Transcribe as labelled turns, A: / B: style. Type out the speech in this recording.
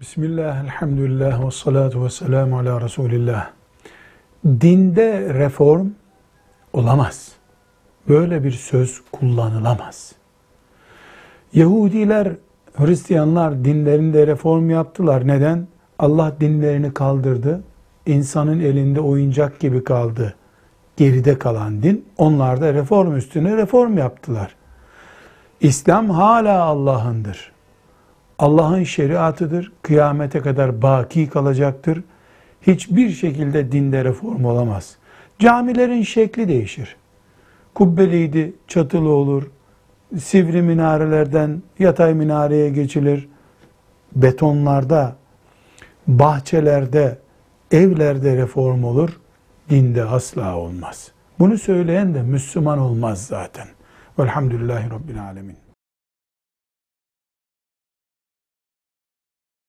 A: Bismillah, elhamdülillah, ve salatu ve selamu ala Resulillah. Dinde reform olamaz. Böyle bir söz kullanılamaz. Yahudiler, Hristiyanlar dinlerinde reform yaptılar. Neden? Allah dinlerini kaldırdı. İnsanın elinde oyuncak gibi kaldı. Geride kalan din. Onlar da reform üstüne reform yaptılar. İslam hala Allah'ındır. Allah'ın şeriatıdır. Kıyamete kadar baki kalacaktır. Hiçbir şekilde dinde reform olamaz. Camilerin şekli değişir. Kubbeliydi, çatılı olur. Sivri minarelerden yatay minareye geçilir. Betonlarda, bahçelerde, evlerde reform olur. Dinde asla olmaz. Bunu söyleyen de Müslüman olmaz zaten. Velhamdülillahi Rabbil Alemin.